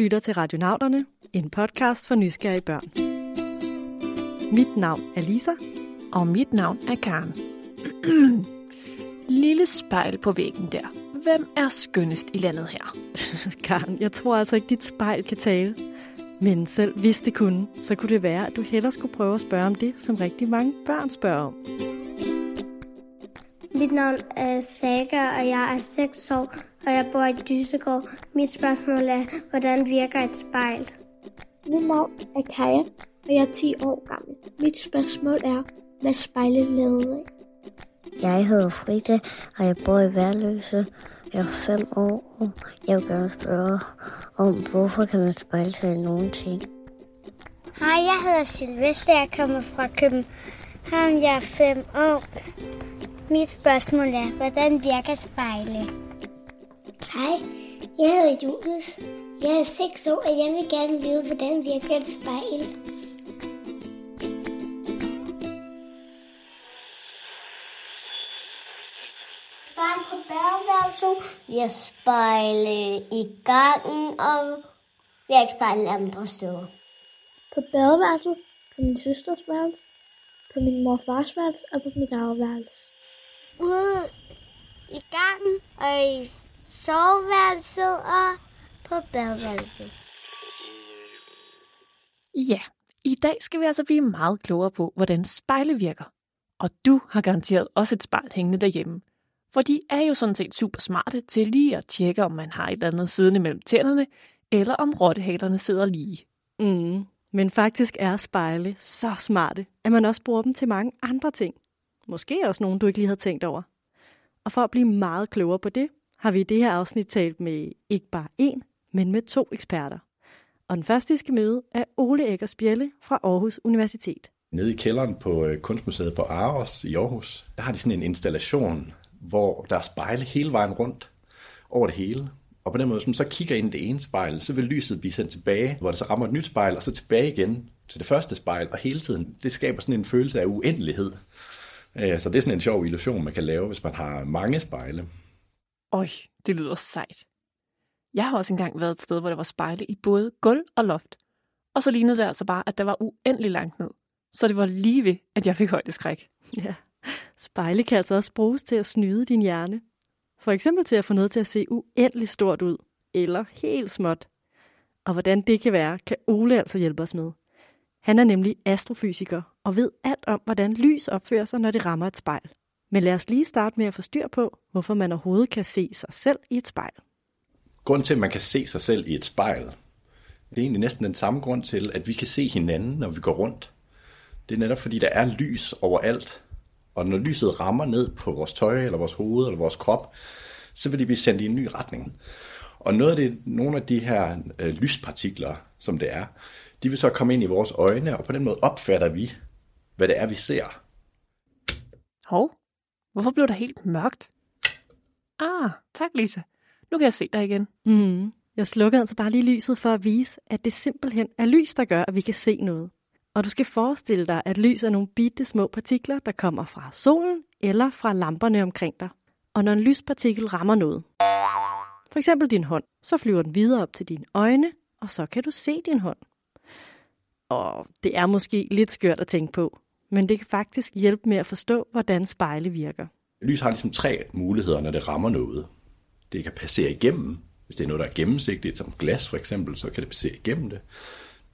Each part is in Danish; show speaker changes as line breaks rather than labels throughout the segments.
lytter til Radionauterne, en podcast for nysgerrige børn. Mit navn er Lisa.
Og mit navn er Karen. Lille spejl på væggen der. Hvem er skønnest i landet her?
Karen, jeg tror altså ikke, dit spejl kan tale. Men selv hvis det kunne, så kunne det være, at du hellere skulle prøve at spørge om det, som rigtig mange børn spørger om.
Mit navn er Saga, og jeg er 6 år, og jeg bor i Dysegård. Mit spørgsmål er, hvordan virker et spejl?
Mit navn er Kaja, og jeg er 10 år gammel. Mit spørgsmål er, hvad spejlet lavet af?
Jeg hedder Frida, og jeg bor i Værløse. Jeg er 5 år. Jeg vil gerne spørge om, hvorfor kan man spejle sig i nogle ting?
Hej, jeg hedder Silvester. Jeg kommer fra København. Jeg er 5 år. Mit spørgsmål er, hvordan virker spejle?
Hej, jeg hedder Julius. Jeg er 6 år, og jeg vil gerne vide, hvordan virker et spejl.
På badeværelset. Vi har spejle i gangen, og vi har ikke spejle andre steder.
På badeværelset, på min søsters værelse, på min mor og fars værelse og på mit eget værelse.
Ude i gangen og i soveværelset og på badeværelset.
Ja, i dag skal vi altså blive meget klogere på, hvordan spejle virker. Og du har garanteret også et spejl hængende derhjemme. For de er jo sådan set super smarte til lige at tjekke, om man har et eller andet siddende mellem tænderne, eller om rottehalerne sidder lige.
Mm, men faktisk er spejle så smarte, at man også bruger dem til mange andre ting. Måske også nogen, du ikke lige havde tænkt over. Og for at blive meget klogere på det, har vi i det her afsnit talt med ikke bare én, men med to eksperter. Og den første, I skal møde, er Ole Eggers Bjelle fra Aarhus Universitet.
Nede i kælderen på øh, Kunstmuseet på Aros i Aarhus, der har de sådan en installation, hvor der er spejle hele vejen rundt over det hele. Og på den måde, som så kigger ind i det ene spejl, så vil lyset blive sendt tilbage, hvor det så rammer et nyt spejl, og så tilbage igen til det første spejl, og hele tiden, det skaber sådan en følelse af uendelighed. Øh, så det er sådan en sjov illusion, man kan lave, hvis man har mange spejle.
Øj, det lyder sejt. Jeg har også engang været et sted, hvor der var spejle i både gulv og loft. Og så lignede det altså bare, at der var uendelig langt ned. Så det var lige ved, at jeg fik højdeskræk.
Ja, spejle kan altså også bruges til at snyde din hjerne. For eksempel til at få noget til at se uendelig stort ud, eller helt småt. Og hvordan det kan være, kan Ole altså hjælpe os med. Han er nemlig astrofysiker og ved alt om, hvordan lys opfører sig, når det rammer et spejl. Men lad os lige starte med at få styr på, hvorfor man overhovedet kan se sig selv i et spejl.
Grunden til, at man kan se sig selv i et spejl, det er egentlig næsten den samme grund til, at vi kan se hinanden, når vi går rundt. Det er netop fordi, der er lys overalt. Og når lyset rammer ned på vores tøj, eller vores hoved, eller vores krop, så vil det blive sendt i en ny retning. Og noget af det, nogle af de her øh, lyspartikler, som det er, de vil så komme ind i vores øjne, og på den måde opfatter vi, hvad det er, vi ser.
Hov, hvorfor blev der helt mørkt? Ah, tak Lisa. Nu kan jeg se dig igen.
Mm. Jeg slukkede altså bare lige lyset for at vise, at det simpelthen er lys, der gør, at vi kan se noget. Og du skal forestille dig, at lys er nogle bitte små partikler, der kommer fra solen eller fra lamperne omkring dig. Og når en lyspartikel rammer noget, for eksempel din hånd, så flyver den videre op til dine øjne, og så kan du se din hånd. Og det er måske lidt skørt at tænke på, men det kan faktisk hjælpe med at forstå, hvordan spejle virker.
Lys har ligesom tre muligheder, når det rammer noget. Det kan passere igennem. Hvis det er noget, der er gennemsigtigt, som glas for eksempel, så kan det passere igennem det.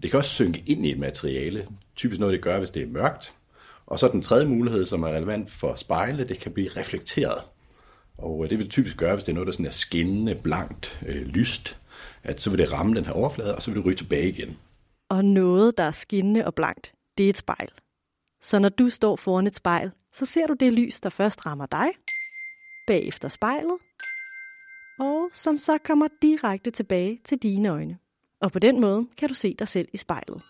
Det kan også synke ind i et materiale. Typisk noget, det gør, hvis det er mørkt. Og så den tredje mulighed, som er relevant for spejle, det kan blive reflekteret. Og det vil typisk gøre, hvis det er noget, der sådan er skinnende, blankt, øh, lyst, at så vil det ramme den her overflade, og så vil det ryge tilbage igen.
Og noget, der er skinnende og blankt, det er et spejl. Så når du står foran et spejl, så ser du det lys, der først rammer dig, bagefter spejlet, og som så kommer direkte tilbage til dine øjne. Og på den måde kan du se dig selv i spejlet.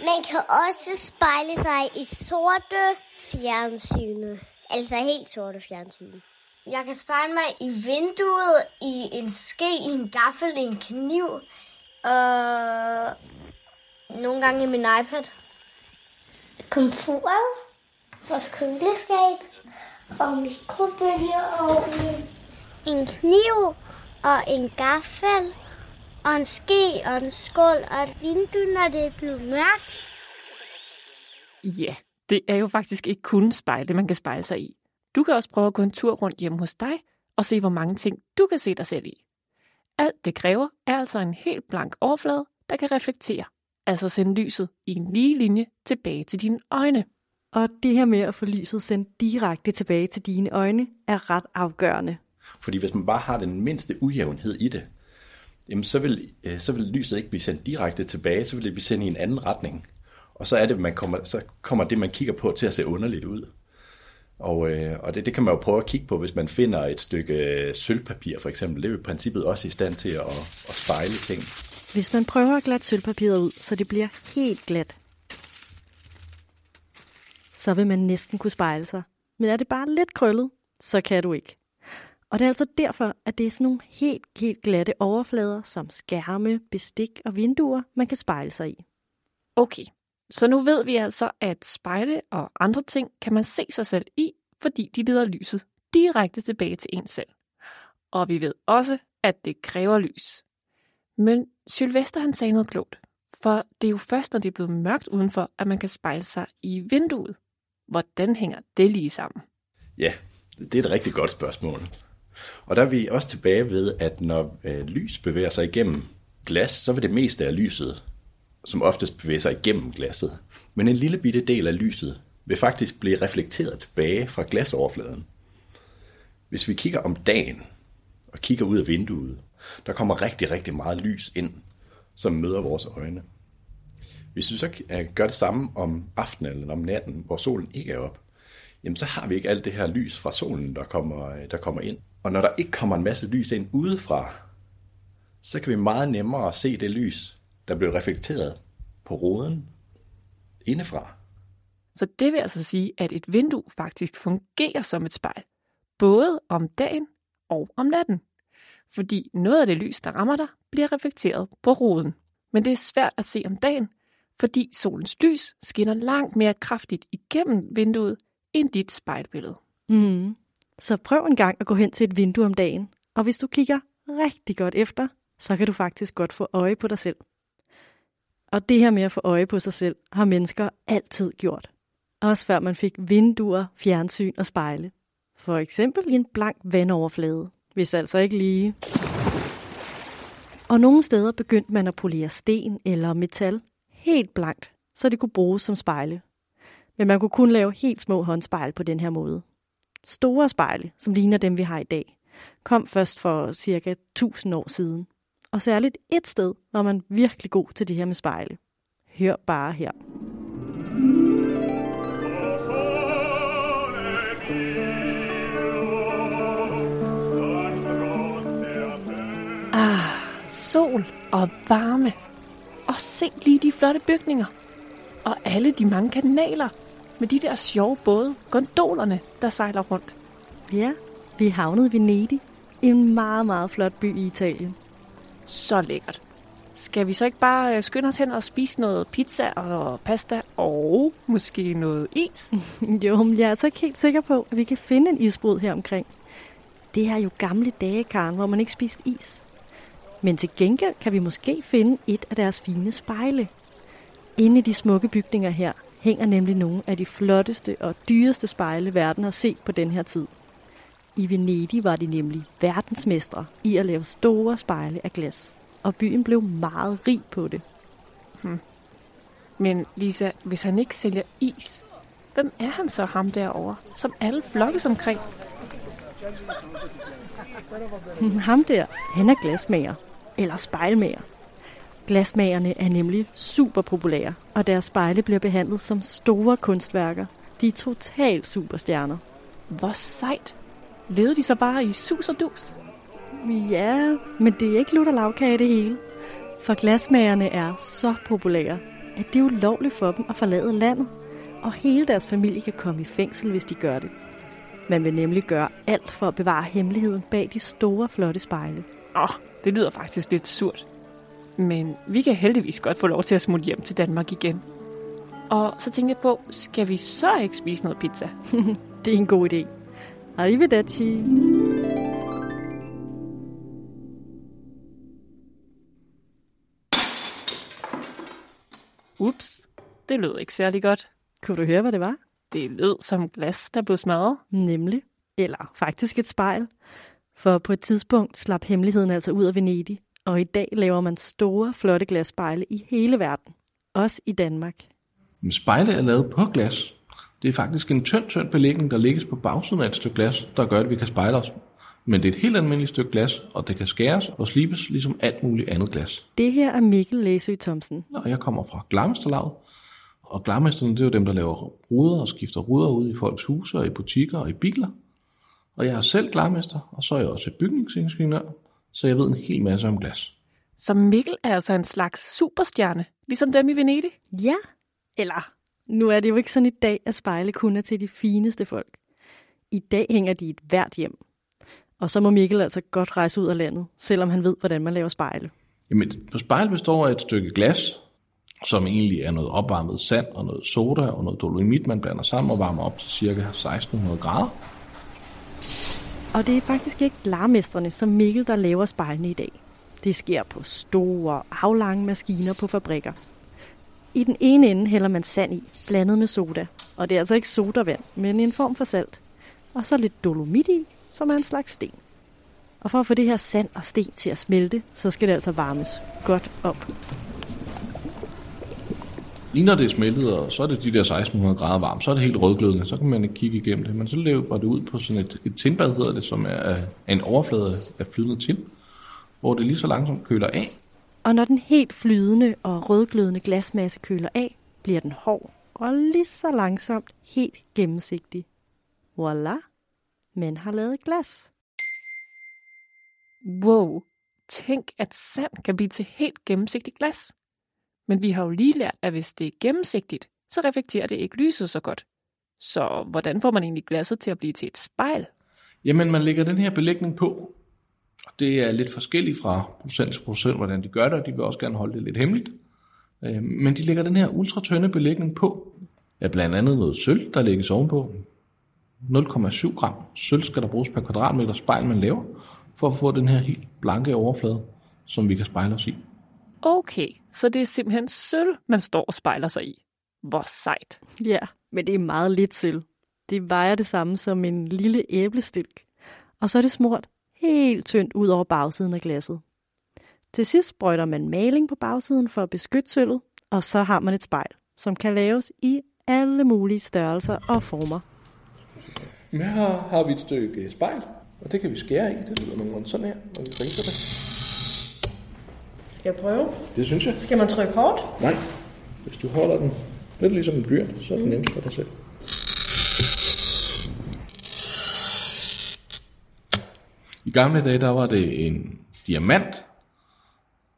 Man kan også spejle sig i sorte fjernsyne. Altså helt sorte fjernsyn.
Jeg kan spejle mig i vinduet, i en ske, i en gaffel, i en kniv. Og nogle gange i min iPad.
Komfuret, vores køleskab og mikrobølgeovnen
en kniv og en gaffel og en ske og en skål og et vindue, når det er blevet mørkt.
Ja, det er jo faktisk ikke kun spejle, man kan spejle sig i. Du kan også prøve at gå en tur rundt hjemme hos dig og se, hvor mange ting du kan se dig selv i. Alt det kræver er altså en helt blank overflade, der kan reflektere, altså sende lyset i en lige linje tilbage til dine øjne.
Og det her med at få lyset sendt direkte tilbage til dine øjne er ret afgørende.
Fordi hvis man bare har den mindste ujævnhed i det, jamen så vil, øh, så vil lyset ikke blive sendt direkte tilbage, så vil det blive sendt i en anden retning. Og så er det, man kommer, så kommer det, man kigger på, til at se underligt ud. Og, øh, og det, det kan man jo prøve at kigge på, hvis man finder et stykke øh, sølvpapir for eksempel. Det er jo i princippet også i stand til at, at spejle ting.
Hvis man prøver at glatte sølvpapiret ud, så det bliver helt glat, så vil man næsten kunne spejle sig. Men er det bare lidt krøllet, så kan du ikke. Og det er altså derfor, at det er sådan nogle helt, helt glatte overflader, som skærme, bestik og vinduer, man kan spejle sig i.
Okay, så nu ved vi altså, at spejle og andre ting kan man se sig selv i, fordi de leder lyset direkte tilbage til en selv. Og vi ved også, at det kræver lys. Men Sylvester han sagde noget klogt, for det er jo først, når det er blevet mørkt udenfor, at man kan spejle sig i vinduet. Hvordan hænger det lige sammen?
Ja, det er et rigtig godt spørgsmål. Og der er vi også tilbage ved, at når øh, lys bevæger sig igennem glas, så vil det meste af lyset som oftest bevæger sig igennem glasset. Men en lille bitte del af lyset vil faktisk blive reflekteret tilbage fra glasoverfladen. Hvis vi kigger om dagen og kigger ud af vinduet, der kommer rigtig, rigtig meget lys ind, som møder vores øjne. Hvis vi så øh, gør det samme om aftenen eller om natten, hvor solen ikke er op, jamen så har vi ikke alt det her lys fra solen, der kommer, øh, der kommer ind. Og når der ikke kommer en masse lys ind udefra, så kan vi meget nemmere se det lys, der blev reflekteret på ruden indefra.
Så det vil altså sige, at et vindue faktisk fungerer som et spejl, både om dagen og om natten. Fordi noget af det lys, der rammer dig, bliver reflekteret på ruden. Men det er svært at se om dagen, fordi solens lys skinner langt mere kraftigt igennem vinduet end dit spejlbillede.
Mm. Så prøv en gang at gå hen til et vindue om dagen, og hvis du kigger rigtig godt efter, så kan du faktisk godt få øje på dig selv. Og det her med at få øje på sig selv, har mennesker altid gjort. Også før man fik vinduer, fjernsyn og spejle. For eksempel i en blank vandoverflade, hvis altså ikke lige. Og nogle steder begyndte man at polere sten eller metal helt blankt, så det kunne bruges som spejle. Men man kunne kun lave helt små håndspejle på den her måde. Store spejle, som ligner dem vi har i dag, kom først for cirka 1000 år siden. Og særligt et sted var man virkelig god til det her med spejle. Hør bare her.
Ah, sol og varme. Og se lige de flotte bygninger. Og alle de mange kanaler med de der sjove både, gondolerne, der sejler rundt.
Ja, vi havnede i Venedig, en meget, meget flot by i Italien.
Så lækkert. Skal vi så ikke bare øh, skynde os hen og spise noget pizza og pasta og måske noget is?
jo, men jeg er altså ikke helt sikker på, at vi kan finde en isbrud her omkring. Det er jo gamle dage, Karen, hvor man ikke spiste is. Men til gengæld kan vi måske finde et af deres fine spejle. Inde i de smukke bygninger her hænger nemlig nogle af de flotteste og dyreste spejle, verden har set på den her tid. I Venedig var de nemlig verdensmestre i at lave store spejle af glas, og byen blev meget rig på det.
Hmm. Men Lisa, hvis han ikke sælger is, hvem er han så ham derovre, som alle flokkes omkring?
Ham der, han er glasmager, eller spejlmager. Glasmagerne er nemlig super populære, og deres spejle bliver behandlet som store kunstværker. De er totalt superstjerner.
Hvor sejt! Levede de så bare i sus og dus?
Ja, men det er ikke lutter lavkage det hele. For glasmagerne er så populære, at det er ulovligt for dem at forlade landet, og hele deres familie kan komme i fængsel, hvis de gør det. Man vil nemlig gøre alt for at bevare hemmeligheden bag de store, flotte spejle.
Åh, oh, det lyder faktisk lidt surt. Men vi kan heldigvis godt få lov til at smutte hjem til Danmark igen. Og så tænkte jeg på, skal vi så ikke spise noget pizza?
det er en god idé. Arrivederci.
Ups, det lød ikke særlig godt.
Kunne du høre, hvad det var?
Det lød som glas, der blev smadret.
Nemlig. Eller faktisk et spejl. For på et tidspunkt slap hemmeligheden altså ud af Venedig, og i dag laver man store, flotte glasspejle i hele verden. Også i Danmark.
Men spejle er lavet på glas? Det er faktisk en tynd, tynd belægning, der lægges på bagsiden af et stykke glas, der gør, at vi kan spejle os. Men det er et helt almindeligt stykke glas, og det kan skæres og slibes ligesom alt muligt andet glas.
Det her er Mikkel Læsø Thomsen.
Og jeg kommer fra Glarmesterlaget, og glarmesterne, det er jo dem, der laver ruder og skifter ruder ud i folks huse og i butikker og i biler. Og jeg er selv glarmester, og så er jeg også bygningsingeniør, så jeg ved en hel masse om glas.
Så Mikkel er altså en slags superstjerne, ligesom dem i Venedig?
Ja, eller nu er det jo ikke sådan i dag, at spejle kun er til de fineste folk. I dag hænger de i et hvert hjem. Og så må Mikkel altså godt rejse ud af landet, selvom han ved, hvordan man laver spejle.
Jamen, spejl består af et stykke glas, som egentlig er noget opvarmet sand og noget soda og noget dolomit, man blander sammen og varmer op til ca. 1600 grader.
Og det er faktisk ikke larmestrene som Mikkel, der laver spejlene i dag. Det sker på store, aflange maskiner på fabrikker. I den ene ende hælder man sand i, blandet med soda. Og det er altså ikke sodavand, men en form for salt. Og så lidt dolomit i, som er en slags sten. Og for at få det her sand og sten til at smelte, så skal det altså varmes godt op.
Lige når det er smeltet, og så er det de der 1600 grader varmt, så er det helt rødglødende, så kan man ikke kigge igennem det. Men så løber det ud på sådan et, et tindbad, hedder det, som er en overflade af flydende tind, hvor det lige så langsomt køler af.
Og når den helt flydende og rødglødende glasmasse køler af, bliver den hård og lige så langsomt helt gennemsigtig. Voila! Man har lavet glas.
Wow! Tænk, at sand kan blive til helt gennemsigtigt glas. Men vi har jo lige lært, at hvis det er gennemsigtigt, så reflekterer det ikke lyset så godt. Så hvordan får man egentlig glasset til at blive til et spejl?
Jamen, man lægger den her belægning på. Og det er lidt forskelligt fra procent til procent, hvordan de gør det, og de vil også gerne holde det lidt hemmeligt. Øh, men de lægger den her ultratynde belægning på. Ja, blandt andet noget sølv, der lægges ovenpå. 0,7 gram sølv skal der bruges per kvadratmeter spejl, man laver, for at få den her helt blanke overflade, som vi kan spejle os i.
Okay, så det er simpelthen sølv, man står og spejler sig i. Hvor sejt.
Ja, men det er meget lidt sølv. Det vejer det samme som en lille æblestilk. Og så er det smurt helt tyndt ud over bagsiden af glasset. Til sidst sprøjter man maling på bagsiden for at beskytte sølvet, og så har man et spejl, som kan laves i alle mulige størrelser og former.
Her har vi et stykke spejl, og det kan vi skære i. Det lyder nogenlunde sådan her, når vi rinser det.
Skal jeg prøve?
Det synes jeg.
Skal man trykke hårdt?
Nej. Hvis du holder den lidt ligesom en blyant, så er det mm. nemmest for dig selv. I gamle dage, der var det en diamant,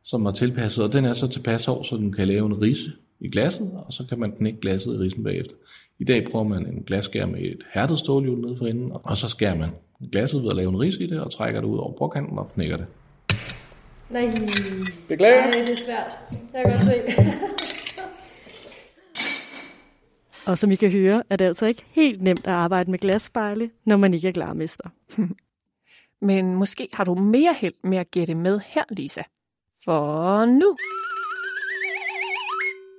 som var tilpasset, og den er så tilpasset over, så den kan lave en rise i glasset, og så kan man knække glasset i risen bagefter. I dag bruger man en glasskær med et hærdet stålhjul nede for enden, og så skærer man glasset ved at lave en ris i det, og trækker det ud over bordkanten og knækker det.
Nej.
Beklager.
Nej, det er svært. Jeg kan godt se. og som I kan høre, er det altså ikke helt nemt at arbejde med glasspejle, når man ikke er glarmester.
Men måske har du mere held med at gætte med her, Lisa. For nu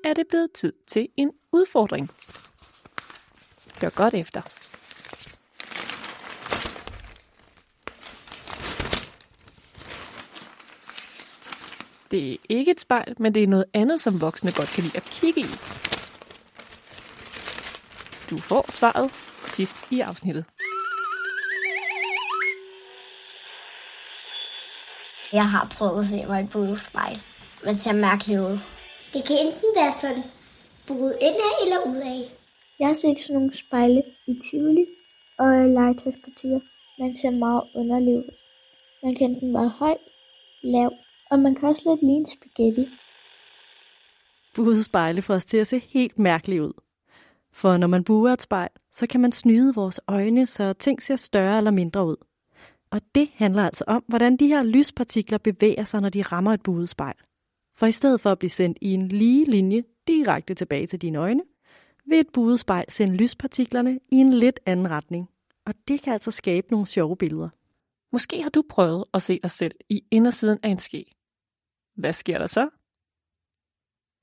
er det blevet tid til en udfordring. Hør godt efter. Det er ikke et spejl, men det er noget andet, som voksne godt kan lide at kigge i. Du får svaret sidst i afsnittet.
Jeg har prøvet at se mig i men det ser mærkeligt ud.
Det kan enten være sådan buet indad eller udad.
Jeg har set sådan nogle spejle i Tivoli og i legetøjsbutikker. Man ser meget underlig ud. Man kan enten være høj, lav, og man kan også lidt ligne spaghetti.
Buede spejle får os til at se helt mærkeligt ud. For når man buer et spejl, så kan man snyde vores øjne, så ting ser større eller mindre ud. Og det handler altså om, hvordan de her lyspartikler bevæger sig, når de rammer et buet spejl. For i stedet for at blive sendt i en lige linje direkte tilbage til dine øjne, vil et buet spejl sende lyspartiklerne i en lidt anden retning. Og det kan altså skabe nogle sjove billeder.
Måske har du prøvet at se dig selv i indersiden af en ske. Hvad sker der så?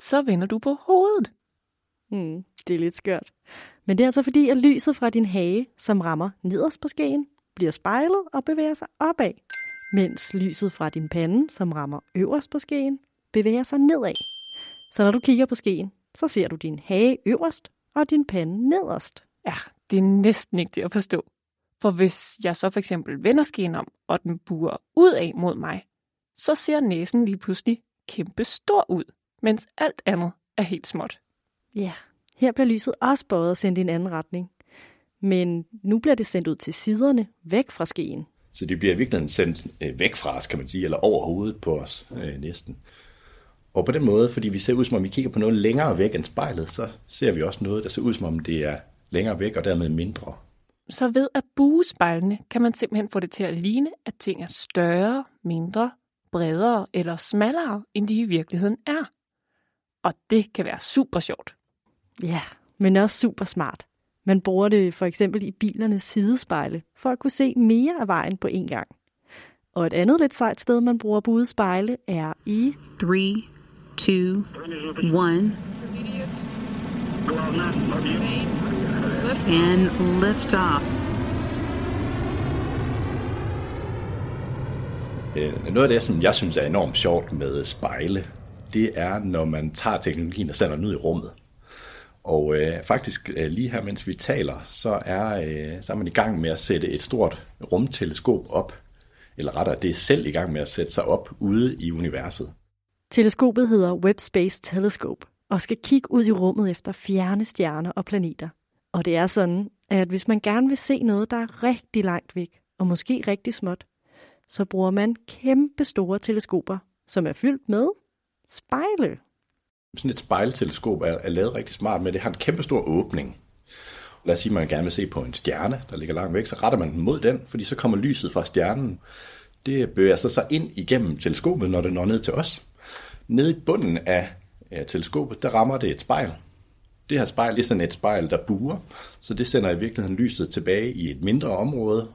så vender du på hovedet.
Mm, det er lidt skørt. Men det er altså fordi, at lyset fra din hage, som rammer nederst på skeen, bliver spejlet og bevæger sig opad, mens lyset fra din pande, som rammer øverst på skeen, bevæger sig nedad. Så når du kigger på skeen, så ser du din hage øverst og din pande nederst.
Ja, det er næsten ikke det at forstå. For hvis jeg så for eksempel vender skeen om, og den buer ud af mod mig, så ser næsen lige pludselig kæmpe stor ud, mens alt andet er helt småt.
Ja, her bliver lyset også bøjet og sendt i en anden retning. Men nu bliver det sendt ud til siderne, væk fra skeen.
Så det bliver virkelig sendt øh, væk fra os, kan man sige, eller over hovedet på os øh, næsten. Og på den måde, fordi vi ser ud som om vi kigger på noget længere væk end spejlet, så ser vi også noget, der ser ud som om det er længere væk og dermed mindre.
Så ved at buge spejlene, kan man simpelthen få det til at ligne, at ting er større, mindre, bredere eller smallere, end de i virkeligheden er. Og det kan være super sjovt.
Ja, men også super smart. Man bruger det for eksempel i bilernes sidespejle, for at kunne se mere af vejen på én gang. Og et andet lidt sejt sted, man bruger buede spejle, er i...
3, 2, 1. And lift off.
Øh, Noget af det, som jeg synes er enormt sjovt med spejle, det er, når man tager teknologien og sender den ud i rummet. Og øh, faktisk øh, lige her, mens vi taler, så er, øh, så er man i gang med at sætte et stort rumteleskop op. Eller rettere, det er selv i gang med at sætte sig op ude i universet.
Teleskopet hedder Webb Space Telescope og skal kigge ud i rummet efter fjerne stjerner og planeter. Og det er sådan, at hvis man gerne vil se noget, der er rigtig langt væk, og måske rigtig småt, så bruger man kæmpe store teleskoper, som er fyldt med spejle.
Sådan et spejlteleskop er, er lavet rigtig smart med, det har en kæmpe stor åbning. Lad os sige, at man gerne vil se på en stjerne, der ligger langt væk, så retter man den mod den, fordi så kommer lyset fra stjernen. Det bevæger sig så ind igennem teleskopet, når det når ned til os. Nede i bunden af ja, teleskopet, der rammer det et spejl. Det her spejl er sådan et spejl, der buer, så det sender i virkeligheden lyset tilbage i et mindre område.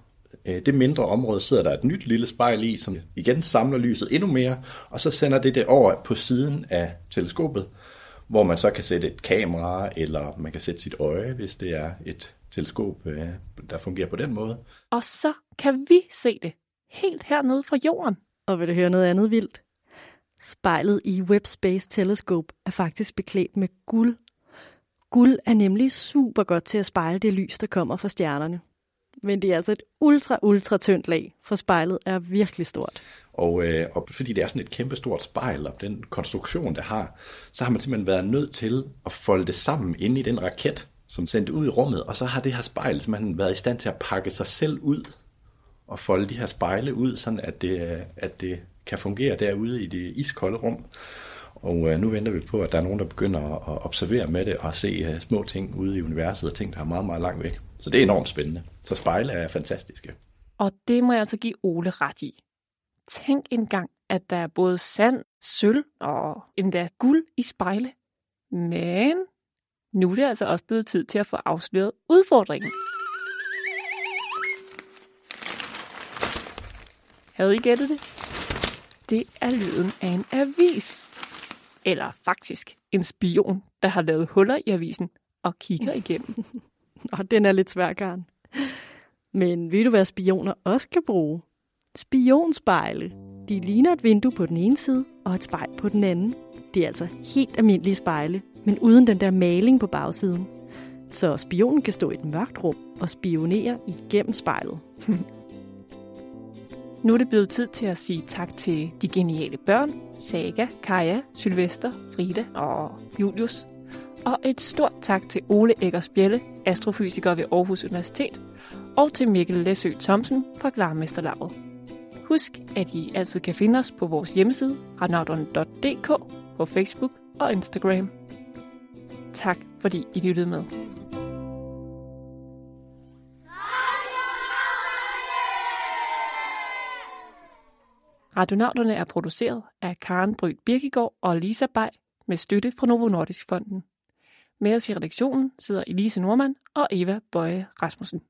Øh, Det mindre område sidder der et nyt lille spejl i, som igen samler lyset endnu mere, og så sender det det over på siden af teleskopet, hvor man så kan sætte et kamera, eller man kan sætte sit øje, hvis det er et teleskop, øh, der fungerer på den måde.
Og så kan vi se det helt hernede fra jorden.
Og vil du høre noget andet vildt? Spejlet i Webb Space Telescope er faktisk beklædt med guld. Guld er nemlig super godt til at spejle det lys, der kommer fra stjernerne. Men det er altså et ultra, ultra tyndt lag, for spejlet er virkelig stort.
Og, øh, og fordi det er sådan et kæmpe stort spejl, og den konstruktion, det har, så har man simpelthen været nødt til at folde det sammen inde i den raket, som sendte ud i rummet, og så har det her spejl simpelthen været i stand til at pakke sig selv ud, og folde de her spejle ud, sådan at det, øh, at det kan fungere derude i det iskolde rum. Og øh, nu venter vi på, at der er nogen, der begynder at observere med det og se øh, små ting ude i universet, og ting, der er meget, meget langt væk. Så det er enormt spændende. Så spejle er fantastiske.
Og det må jeg altså give Ole ret i. Tænk engang, at der er både sand, sølv og endda guld i spejle. Men nu er det altså også blevet tid til at få afsløret udfordringen. Havde I gættet det? Det er lyden af en avis. Eller faktisk en spion, der har lavet huller i avisen og kigger igennem.
Og den er lidt svær, Karen. Men ved du, hvad spioner også kan bruge? Spionspejle. De ligner et vindue på den ene side og et spejl på den anden. Det er altså helt almindelige spejle, men uden den der maling på bagsiden. Så spionen kan stå i et mørkt rum og spionere igennem spejlet.
Nu er det blevet tid til at sige tak til de geniale børn, Saga, Kaja, Sylvester, Frida og Julius. Og et stort tak til Ole Eggers Bjelle, astrofysiker ved Aarhus Universitet, og til Mikkel Læsø Thomsen fra Glarmesterlaget. Husk, at I altid kan finde os på vores hjemmeside, radnauterne.dk, på Facebook og Instagram. Tak fordi I lyttede med. Radionauterne er produceret af Karen Bryt Birkegaard og Lisa Bay med støtte fra Novo Nordisk Fonden. Med os i redaktionen sidder Elise Norman og Eva Bøje Rasmussen.